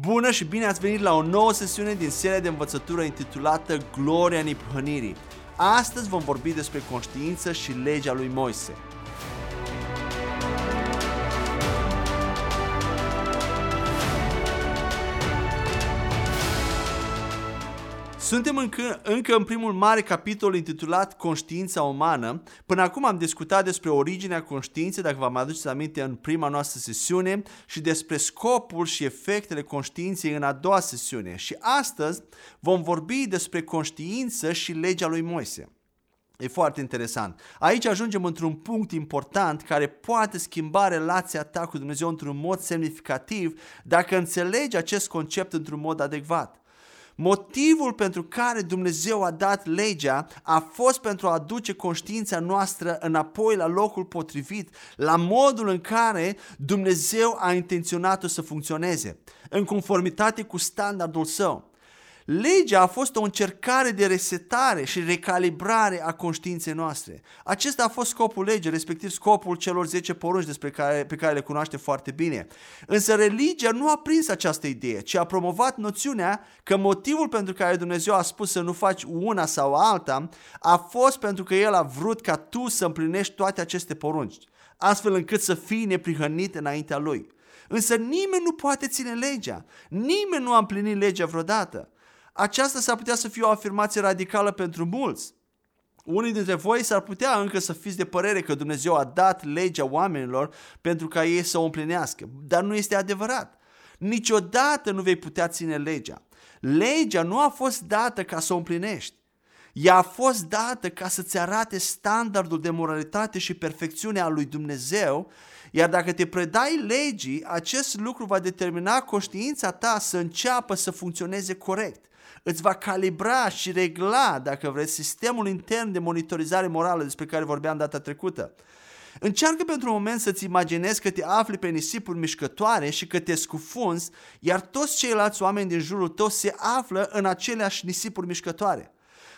Bună și bine ați venit la o nouă sesiune din seria de învățătură intitulată Gloria Niprănirii. Astăzi vom vorbi despre conștiință și legea lui Moise. Suntem încă, încă în primul mare capitol intitulat Conștiința umană. Până acum am discutat despre originea conștiinței, dacă vă mai aduceți aminte în prima noastră sesiune, și despre scopul și efectele conștiinței în a doua sesiune. Și astăzi vom vorbi despre conștiință și legea lui Moise. E foarte interesant. Aici ajungem într-un punct important care poate schimba relația ta cu Dumnezeu într-un mod semnificativ dacă înțelegi acest concept într-un mod adecvat. Motivul pentru care Dumnezeu a dat legea a fost pentru a aduce conștiința noastră înapoi la locul potrivit, la modul în care Dumnezeu a intenționat-o să funcționeze, în conformitate cu standardul său. Legea a fost o încercare de resetare și recalibrare a conștiinței noastre. Acesta a fost scopul legii, respectiv scopul celor 10 porunci despre care, pe care le cunoaște foarte bine. Însă religia nu a prins această idee, ci a promovat noțiunea că motivul pentru care Dumnezeu a spus să nu faci una sau alta a fost pentru că El a vrut ca tu să împlinești toate aceste porunci, astfel încât să fii neprihănit înaintea Lui. Însă nimeni nu poate ține legea. Nimeni nu a împlinit legea vreodată. Aceasta s-ar putea să fie o afirmație radicală pentru mulți. Unii dintre voi s-ar putea încă să fiți de părere că Dumnezeu a dat legea oamenilor pentru ca ei să o împlinească, dar nu este adevărat. Niciodată nu vei putea ține legea. Legea nu a fost dată ca să o împlinești. Ea a fost dată ca să-ți arate standardul de moralitate și perfecțiune a lui Dumnezeu, iar dacă te predai legii, acest lucru va determina conștiința ta să înceapă să funcționeze corect îți va calibra și regla, dacă vreți, sistemul intern de monitorizare morală despre care vorbeam data trecută. Încearcă pentru un moment să-ți imaginezi că te afli pe nisipuri mișcătoare și că te scufunzi, iar toți ceilalți oameni din jurul tău se află în aceleași nisipuri mișcătoare.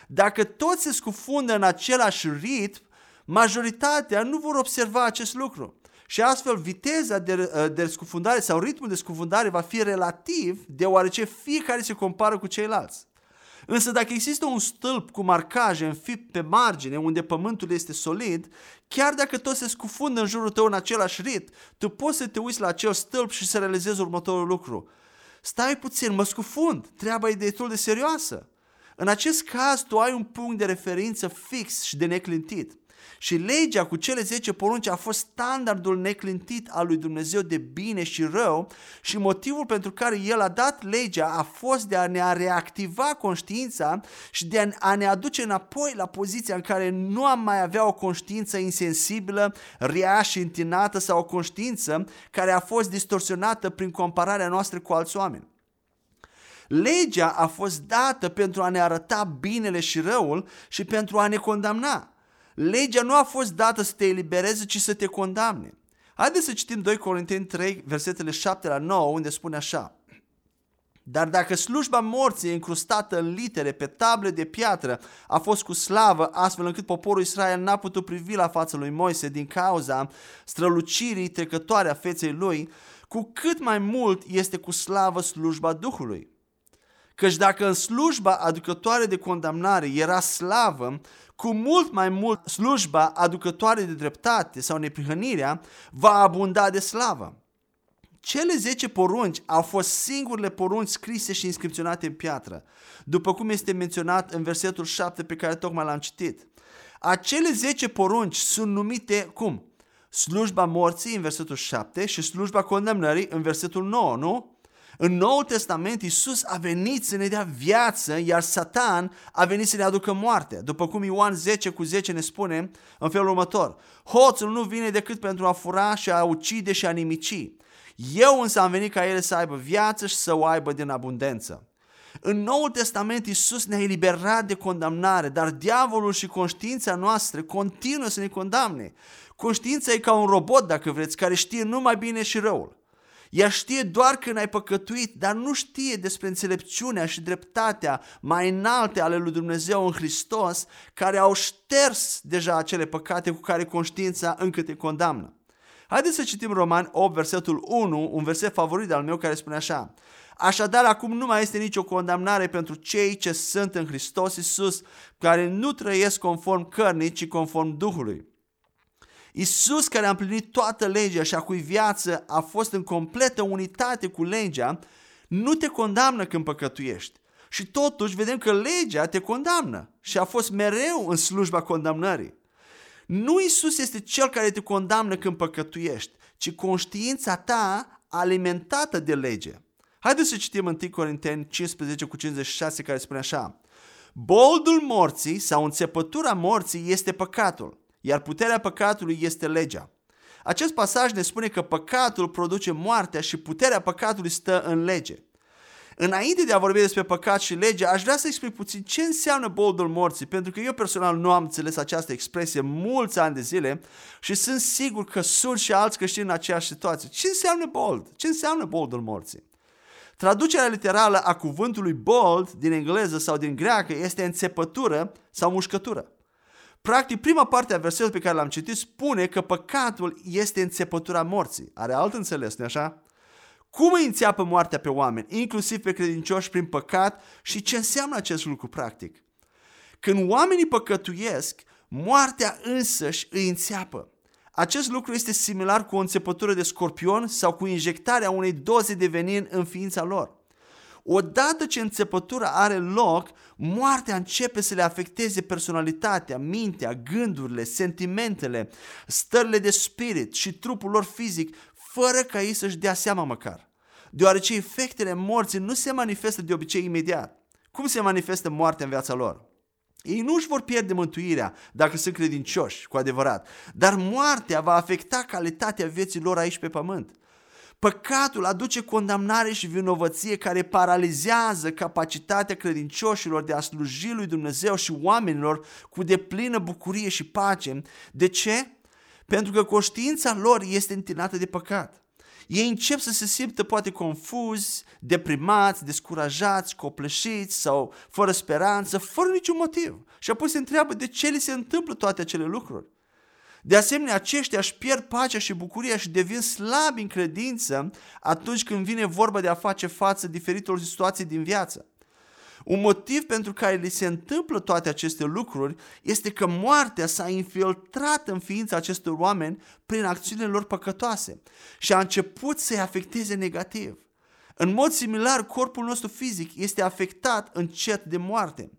Dacă toți se scufundă în același ritm, majoritatea nu vor observa acest lucru și astfel viteza de, uh, de scufundare sau ritmul de scufundare va fi relativ deoarece fiecare se compară cu ceilalți. Însă dacă există un stâlp cu marcaje înfipt pe margine unde pământul este solid, chiar dacă tot se scufundă în jurul tău în același rit, tu poți să te uiți la acel stâlp și să realizezi următorul lucru. Stai puțin, mă scufund, treaba e destul de serioasă. În acest caz, tu ai un punct de referință fix și de neclintit. Și legea cu cele 10 porunci a fost standardul neclintit al lui Dumnezeu de bine și rău și motivul pentru care El a dat legea a fost de a ne reactiva conștiința și de a ne aduce înapoi la poziția în care nu am mai avea o conștiință insensibilă, rea și întinată sau o conștiință care a fost distorsionată prin compararea noastră cu alți oameni. Legea a fost dată pentru a ne arăta binele și răul și pentru a ne condamna. Legea nu a fost dată să te elibereze, ci să te condamne. Haideți să citim 2 Corinteni 3, versetele 7 la 9, unde spune așa. Dar dacă slujba morții încrustată în litere pe table de piatră a fost cu slavă, astfel încât poporul Israel n-a putut privi la fața lui Moise din cauza strălucirii trecătoare a feței lui, cu cât mai mult este cu slavă slujba Duhului. Căci dacă în slujba aducătoare de condamnare era slavă, cu mult mai mult slujba aducătoare de dreptate sau neprihănirea va abunda de slavă. Cele 10 porunci au fost singurele porunci scrise și inscripționate în piatră, după cum este menționat în versetul 7 pe care tocmai l-am citit. Acele 10 porunci sunt numite cum? Slujba morții în versetul 7 și slujba condamnării în versetul 9, nu? În Noul Testament Iisus a venit să ne dea viață, iar Satan a venit să ne aducă moarte. După cum Ioan 10 cu 10 ne spune în felul următor. Hoțul nu vine decât pentru a fura și a ucide și a nimici. Eu însă am venit ca el să aibă viață și să o aibă din abundență. În Noul Testament Iisus ne-a eliberat de condamnare, dar diavolul și conștiința noastră continuă să ne condamne. Conștiința e ca un robot, dacă vreți, care știe numai bine și răul. Ea știe doar când ai păcătuit, dar nu știe despre înțelepciunea și dreptatea mai înalte ale lui Dumnezeu în Hristos, care au șters deja acele păcate cu care conștiința încă te condamnă. Haideți să citim Roman 8, versetul 1, un verset favorit al meu care spune așa. Așadar, acum nu mai este nicio condamnare pentru cei ce sunt în Hristos Isus, care nu trăiesc conform cărnii, ci conform Duhului. Isus care a împlinit toată legea și a cui viață a fost în completă unitate cu legea, nu te condamnă când păcătuiești. Și totuși vedem că legea te condamnă și a fost mereu în slujba condamnării. Nu Isus este cel care te condamnă când păcătuiești, ci conștiința ta alimentată de lege. Haideți să citim 1 Corinteni 15 cu 56 care spune așa. Boldul morții sau înțepătura morții este păcatul, iar puterea păcatului este legea. Acest pasaj ne spune că păcatul produce moartea și puterea păcatului stă în lege. Înainte de a vorbi despre păcat și lege, aș vrea să explic puțin ce înseamnă boldul morții, pentru că eu personal nu am înțeles această expresie mulți ani de zile și sunt sigur că sunt și alți creștini în aceeași situație. Ce înseamnă bold? Ce înseamnă boldul morții? Traducerea literală a cuvântului bold din engleză sau din greacă este înțepătură sau mușcătură. Practic, prima parte a versetului pe care l-am citit spune că păcatul este înțepătura morții. Are alt înțeles, nu așa? Cum îi înțeapă moartea pe oameni, inclusiv pe credincioși prin păcat și ce înseamnă acest lucru practic? Când oamenii păcătuiesc, moartea însăși îi înțeapă. Acest lucru este similar cu o înțepătură de scorpion sau cu injectarea unei doze de venin în ființa lor. Odată ce înțepătura are loc, moartea începe să le afecteze personalitatea, mintea, gândurile, sentimentele, stările de spirit și trupul lor fizic, fără ca ei să-și dea seama măcar. Deoarece efectele morții nu se manifestă de obicei imediat. Cum se manifestă moartea în viața lor? Ei nu își vor pierde mântuirea dacă sunt credincioși, cu adevărat, dar moartea va afecta calitatea vieții lor aici pe pământ. Păcatul aduce condamnare și vinovăție care paralizează capacitatea credincioșilor de a sluji lui Dumnezeu și oamenilor cu deplină bucurie și pace. De ce? Pentru că conștiința lor este întinată de păcat. Ei încep să se simtă poate confuzi, deprimați, descurajați, copleșiți sau fără speranță, fără niciun motiv. Și apoi se întreabă de ce li se întâmplă toate acele lucruri. De asemenea, aceștia își pierd pacea și bucuria și devin slabi în credință atunci când vine vorba de a face față diferitelor situații din viață. Un motiv pentru care li se întâmplă toate aceste lucruri este că moartea s-a infiltrat în ființa acestor oameni prin acțiunile lor păcătoase și a început să-i afecteze negativ. În mod similar, corpul nostru fizic este afectat încet de moarte.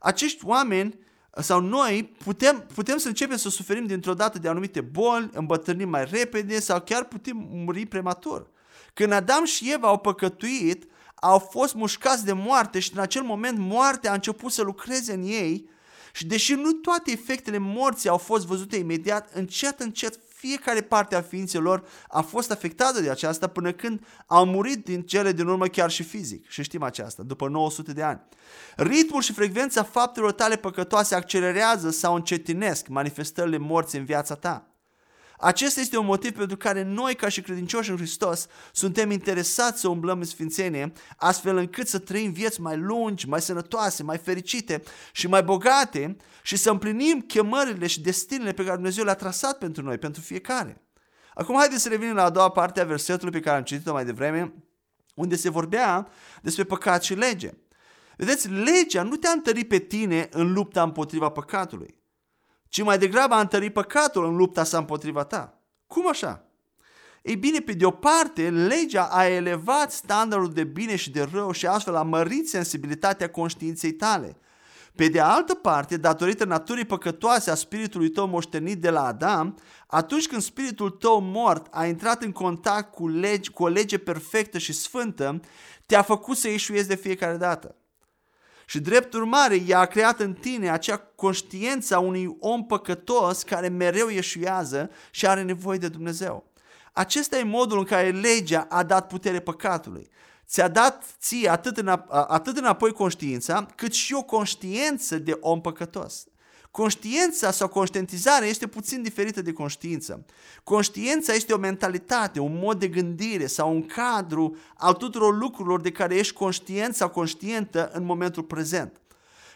Acești oameni sau noi putem, putem să începem să suferim dintr-o dată de anumite boli, îmbătrânim mai repede sau chiar putem muri prematur. Când Adam și Eva au păcătuit, au fost mușcați de moarte și în acel moment moartea a început să lucreze în ei și deși nu toate efectele morții au fost văzute imediat, încet, încet fiecare parte a ființelor a fost afectată de aceasta până când au murit din cele din urmă chiar și fizic. Și știm aceasta, după 900 de ani. Ritmul și frecvența faptelor tale păcătoase accelerează sau încetinesc manifestările morții în viața ta. Acesta este un motiv pentru care noi, ca și credincioși în Hristos, suntem interesați să umblăm în sfințenie, astfel încât să trăim vieți mai lungi, mai sănătoase, mai fericite și mai bogate și să împlinim chemările și destinele pe care Dumnezeu le-a trasat pentru noi, pentru fiecare. Acum haideți să revenim la a doua parte a versetului pe care am citit-o mai devreme, unde se vorbea despre păcat și lege. Vedeți, legea nu te-a întărit pe tine în lupta împotriva păcatului ci mai degrabă a întărit păcatul în lupta sa împotriva ta. Cum așa? Ei bine, pe de o parte, legea a elevat standardul de bine și de rău și astfel a mărit sensibilitatea conștiinței tale. Pe de altă parte, datorită naturii păcătoase a spiritului tău moștenit de la Adam, atunci când spiritul tău mort a intrat în contact cu, legi, cu o lege perfectă și sfântă, te-a făcut să ieșuiezi de fiecare dată. Și drept urmare, ea a creat în tine acea conștiință a unui om păcătos care mereu ieșuiază și are nevoie de Dumnezeu. Acesta e modul în care legea a dat putere păcatului. Ți-a dat ție atât, înap- atât înapoi conștiința, cât și o conștiință de om păcătos. Conștiința sau conștientizarea este puțin diferită de conștiință. Conștiința este o mentalitate, un mod de gândire sau un cadru al tuturor lucrurilor de care ești conștient sau conștientă în momentul prezent.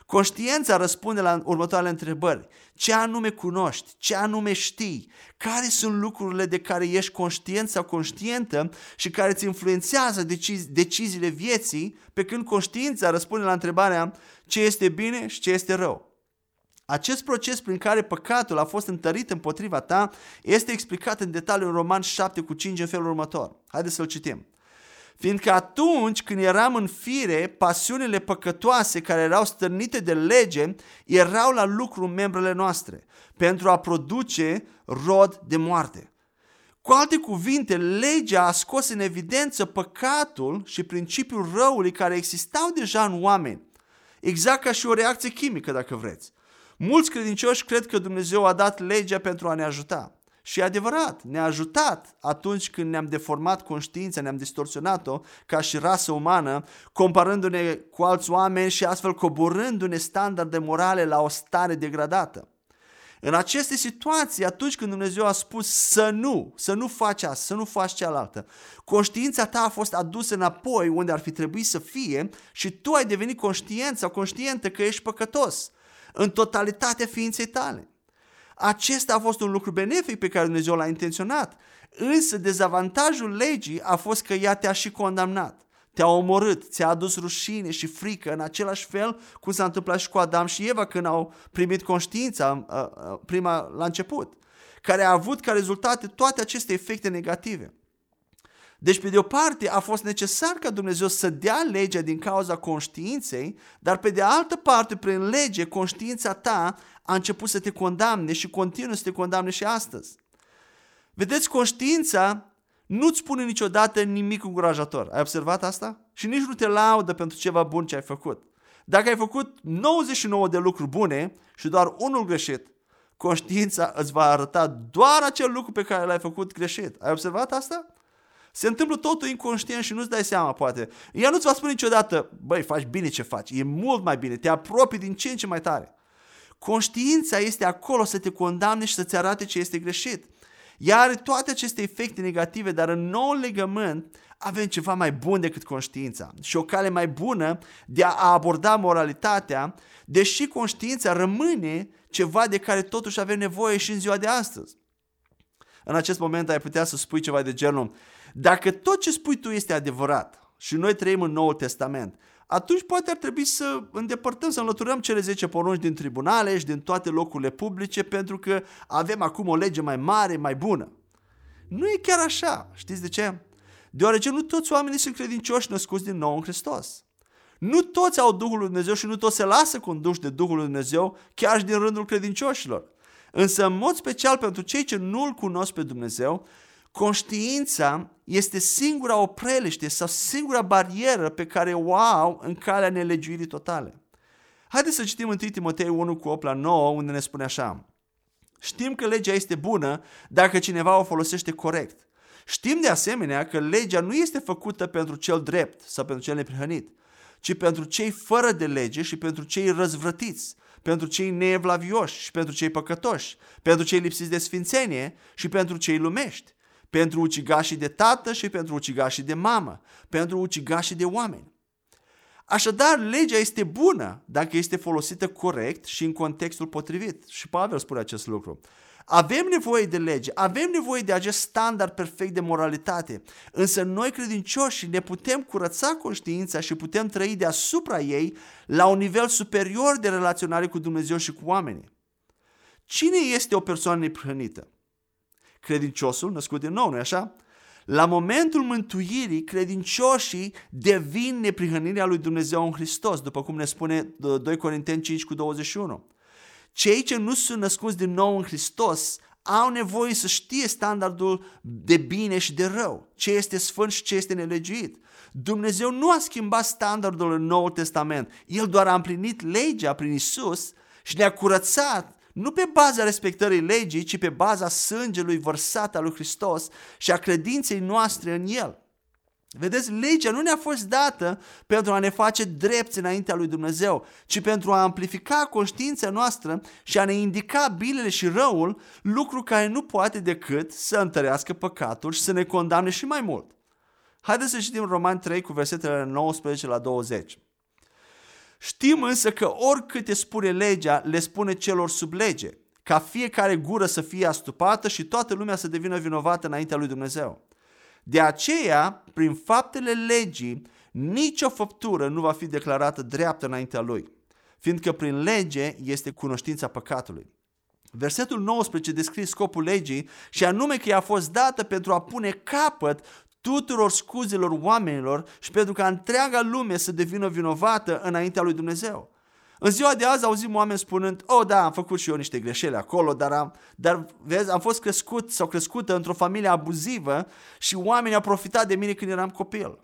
Conștiința răspunde la următoarele întrebări. Ce anume cunoști? Ce anume știi? Care sunt lucrurile de care ești conștient sau conștientă și care îți influențează decizi- deciziile vieții, pe când conștiința răspunde la întrebarea ce este bine și ce este rău. Acest proces prin care păcatul a fost întărit împotriva ta este explicat în detaliu în Roman 7 cu 5 în felul următor. Haideți să-l citim. Fiindcă atunci când eram în fire, pasiunile păcătoase care erau stârnite de lege erau la lucru în membrele noastre pentru a produce rod de moarte. Cu alte cuvinte, legea a scos în evidență păcatul și principiul răului care existau deja în oameni, exact ca și o reacție chimică, dacă vreți. Mulți credincioși cred că Dumnezeu a dat legea pentru a ne ajuta. Și e adevărat, ne-a ajutat atunci când ne-am deformat conștiința, ne-am distorsionat-o ca și rasă umană, comparându-ne cu alți oameni și astfel coborându-ne standarde morale la o stare degradată. În aceste situații, atunci când Dumnezeu a spus să nu, să nu faci asta, să nu faci cealaltă, conștiința ta a fost adusă înapoi unde ar fi trebuit să fie și tu ai devenit conștient sau conștientă că ești păcătos în totalitatea ființei tale. Acesta a fost un lucru benefic pe care Dumnezeu l-a intenționat. Însă dezavantajul legii a fost că ea te-a și condamnat. Te-a omorât, ți-a adus rușine și frică în același fel cum s-a întâmplat și cu Adam și Eva când au primit conștiința uh, uh, prima la început, care a avut ca rezultate toate aceste efecte negative. Deci, pe de o parte, a fost necesar ca Dumnezeu să dea legea din cauza conștiinței, dar pe de altă parte, prin lege, conștiința ta a început să te condamne și continuă să te condamne și astăzi. Vedeți, conștiința nu-ți spune niciodată nimic încurajator. Ai observat asta? Și nici nu te laudă pentru ceva bun ce ai făcut. Dacă ai făcut 99 de lucruri bune și doar unul greșit, conștiința îți va arăta doar acel lucru pe care l-ai făcut greșit. Ai observat asta? Se întâmplă totul inconștient și nu-ți dai seama, poate. Ea nu-ți va spune niciodată, băi, faci bine ce faci, e mult mai bine, te apropii din ce în ce mai tare. Conștiința este acolo să te condamne și să-ți arate ce este greșit. Ea are toate aceste efecte negative, dar în nou legământ avem ceva mai bun decât conștiința și o cale mai bună de a aborda moralitatea, deși conștiința rămâne ceva de care totuși avem nevoie și în ziua de astăzi. În acest moment ai putea să spui ceva de genul, dacă tot ce spui tu este adevărat și noi trăim în Noul Testament, atunci poate ar trebui să îndepărtăm, să înlăturăm cele 10 porunci din tribunale și din toate locurile publice pentru că avem acum o lege mai mare, mai bună. Nu e chiar așa. Știți de ce? Deoarece nu toți oamenii sunt credincioși născuți din nou în Hristos. Nu toți au Duhul lui Dumnezeu și nu toți se lasă conduși de Duhul lui Dumnezeu, chiar și din rândul credincioșilor. Însă, în mod special pentru cei ce nu-L cunosc pe Dumnezeu, Conștiința este singura opreliște sau singura barieră pe care o au în calea nelegiuirii totale. Haideți să citim 1 Timotei 1 cu 8 la 9 unde ne spune așa. Știm că legea este bună dacă cineva o folosește corect. Știm de asemenea că legea nu este făcută pentru cel drept sau pentru cel neprihănit, ci pentru cei fără de lege și pentru cei răzvrătiți, pentru cei neevlavioși și pentru cei păcătoși, pentru cei lipsiți de sfințenie și pentru cei lumești, pentru ucigașii de tată și pentru ucigașii de mamă, pentru ucigașii de oameni. Așadar, legea este bună dacă este folosită corect și în contextul potrivit. Și Pavel spune acest lucru. Avem nevoie de lege, avem nevoie de acest standard perfect de moralitate, însă noi credincioși ne putem curăța conștiința și putem trăi deasupra ei la un nivel superior de relaționare cu Dumnezeu și cu oamenii. Cine este o persoană neprihănită? Credinciosul născut din nou, nu așa? La momentul mântuirii, credincioșii devin neprihănirea lui Dumnezeu în Hristos, după cum ne spune 2 Corinteni 5 cu 21. Cei ce nu sunt născuți din nou în Hristos au nevoie să știe standardul de bine și de rău, ce este sfânt și ce este nelegiuit. Dumnezeu nu a schimbat standardul în Noul Testament, El doar a împlinit legea prin Isus și ne-a curățat nu pe baza respectării legii, ci pe baza sângelui vărsat al lui Hristos și a credinței noastre în El. Vedeți, legea nu ne-a fost dată pentru a ne face drepți înaintea lui Dumnezeu, ci pentru a amplifica conștiința noastră și a ne indica binele și răul, lucru care nu poate decât să întărească păcatul și să ne condamne și mai mult. Haideți să citim Roman 3 cu versetele 19 la 20. Știm însă că oricâte spune legea, le spune celor sub lege, ca fiecare gură să fie astupată și toată lumea să devină vinovată înaintea lui Dumnezeu. De aceea, prin faptele legii, nicio făptură nu va fi declarată dreaptă înaintea lui, fiindcă prin lege este cunoștința păcatului. Versetul 19 descrie scopul legii și anume că i-a fost dată pentru a pune capăt tuturor scuzelor oamenilor și pentru ca întreaga lume să devină vinovată înaintea lui Dumnezeu. În ziua de azi auzim oameni spunând, oh da, am făcut și eu niște greșeli acolo, dar, am, dar vezi, am fost crescut sau crescută într-o familie abuzivă și oamenii au profitat de mine când eram copil.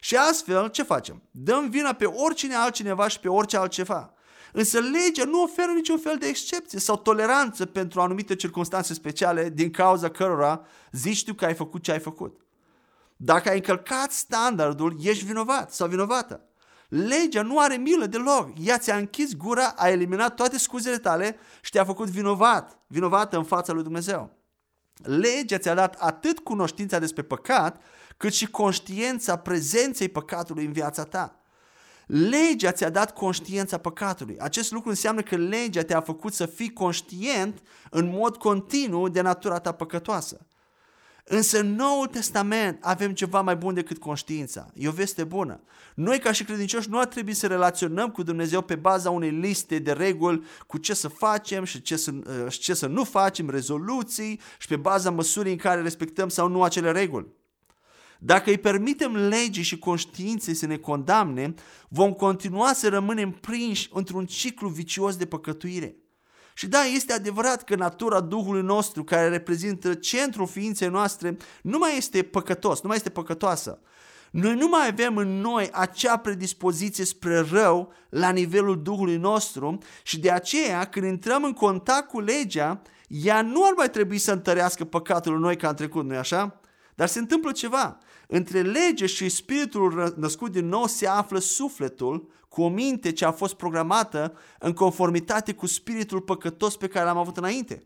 Și astfel, ce facem? Dăm vina pe oricine altcineva și pe orice altceva. Însă legea nu oferă niciun fel de excepție sau toleranță pentru anumite circunstanțe speciale din cauza cărora zici tu că ai făcut ce ai făcut. Dacă ai încălcat standardul, ești vinovat sau vinovată. Legea nu are milă deloc. Ea ți-a închis gura, a eliminat toate scuzele tale și te-a făcut vinovat, vinovată în fața lui Dumnezeu. Legea ți-a dat atât cunoștința despre păcat, cât și conștiința prezenței păcatului în viața ta. Legea ți-a dat conștiința păcatului. Acest lucru înseamnă că legea te-a făcut să fii conștient în mod continuu de natura ta păcătoasă. Însă în Noul Testament avem ceva mai bun decât conștiința. E o veste bună. Noi ca și credincioși nu ar trebui să relaționăm cu Dumnezeu pe baza unei liste de reguli cu ce să facem și ce să, uh, și ce să nu facem, rezoluții și pe baza măsurii în care respectăm sau nu acele reguli. Dacă îi permitem legii și conștiinței să ne condamne, vom continua să rămânem prinși într-un ciclu vicios de păcătuire. Și da, este adevărat că natura Duhului nostru, care reprezintă centrul ființei noastre, nu mai este păcătos, nu mai este păcătoasă. Noi nu mai avem în noi acea predispoziție spre rău la nivelul Duhului nostru și de aceea când intrăm în contact cu legea, ea nu ar mai trebui să întărească păcatul în noi ca în trecut, nu-i așa? Dar se întâmplă ceva. Între lege și spiritul născut din nou se află sufletul cu o minte ce a fost programată în conformitate cu spiritul păcătos pe care l-am avut înainte.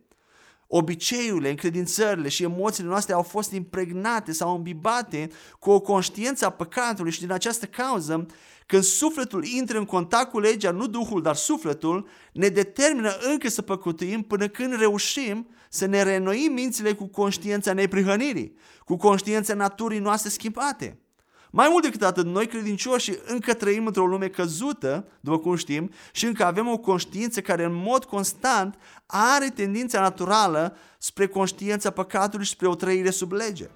Obiceiurile, încredințările și emoțiile noastre au fost impregnate sau îmbibate cu o conștiință a păcatului și din această cauză, când sufletul intră în contact cu legea, nu Duhul, dar sufletul, ne determină încă să păcătuim până când reușim să ne reînnoim mințile cu conștiința neprihănirii, cu conștiința naturii noastre schimbate. Mai mult decât atât, noi credincioși încă trăim într-o lume căzută, după cum știm, și încă avem o conștiință care în mod constant are tendința naturală spre conștiința păcatului și spre o trăire sub lege.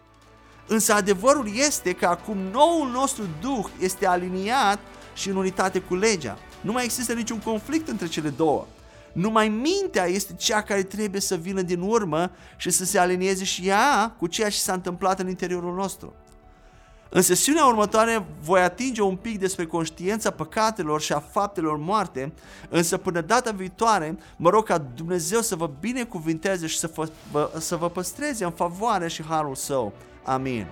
Însă adevărul este că acum noul nostru duh este aliniat și în unitate cu legea. Nu mai există niciun conflict între cele două. Numai mintea este cea care trebuie să vină din urmă și să se alinieze și ea cu ceea ce s-a întâmplat în interiorul nostru. În sesiunea următoare voi atinge un pic despre conștiința păcatelor și a faptelor moarte, însă până data viitoare mă rog ca Dumnezeu să vă binecuvinteze și să vă, să vă păstreze în favoare și harul său. Amin.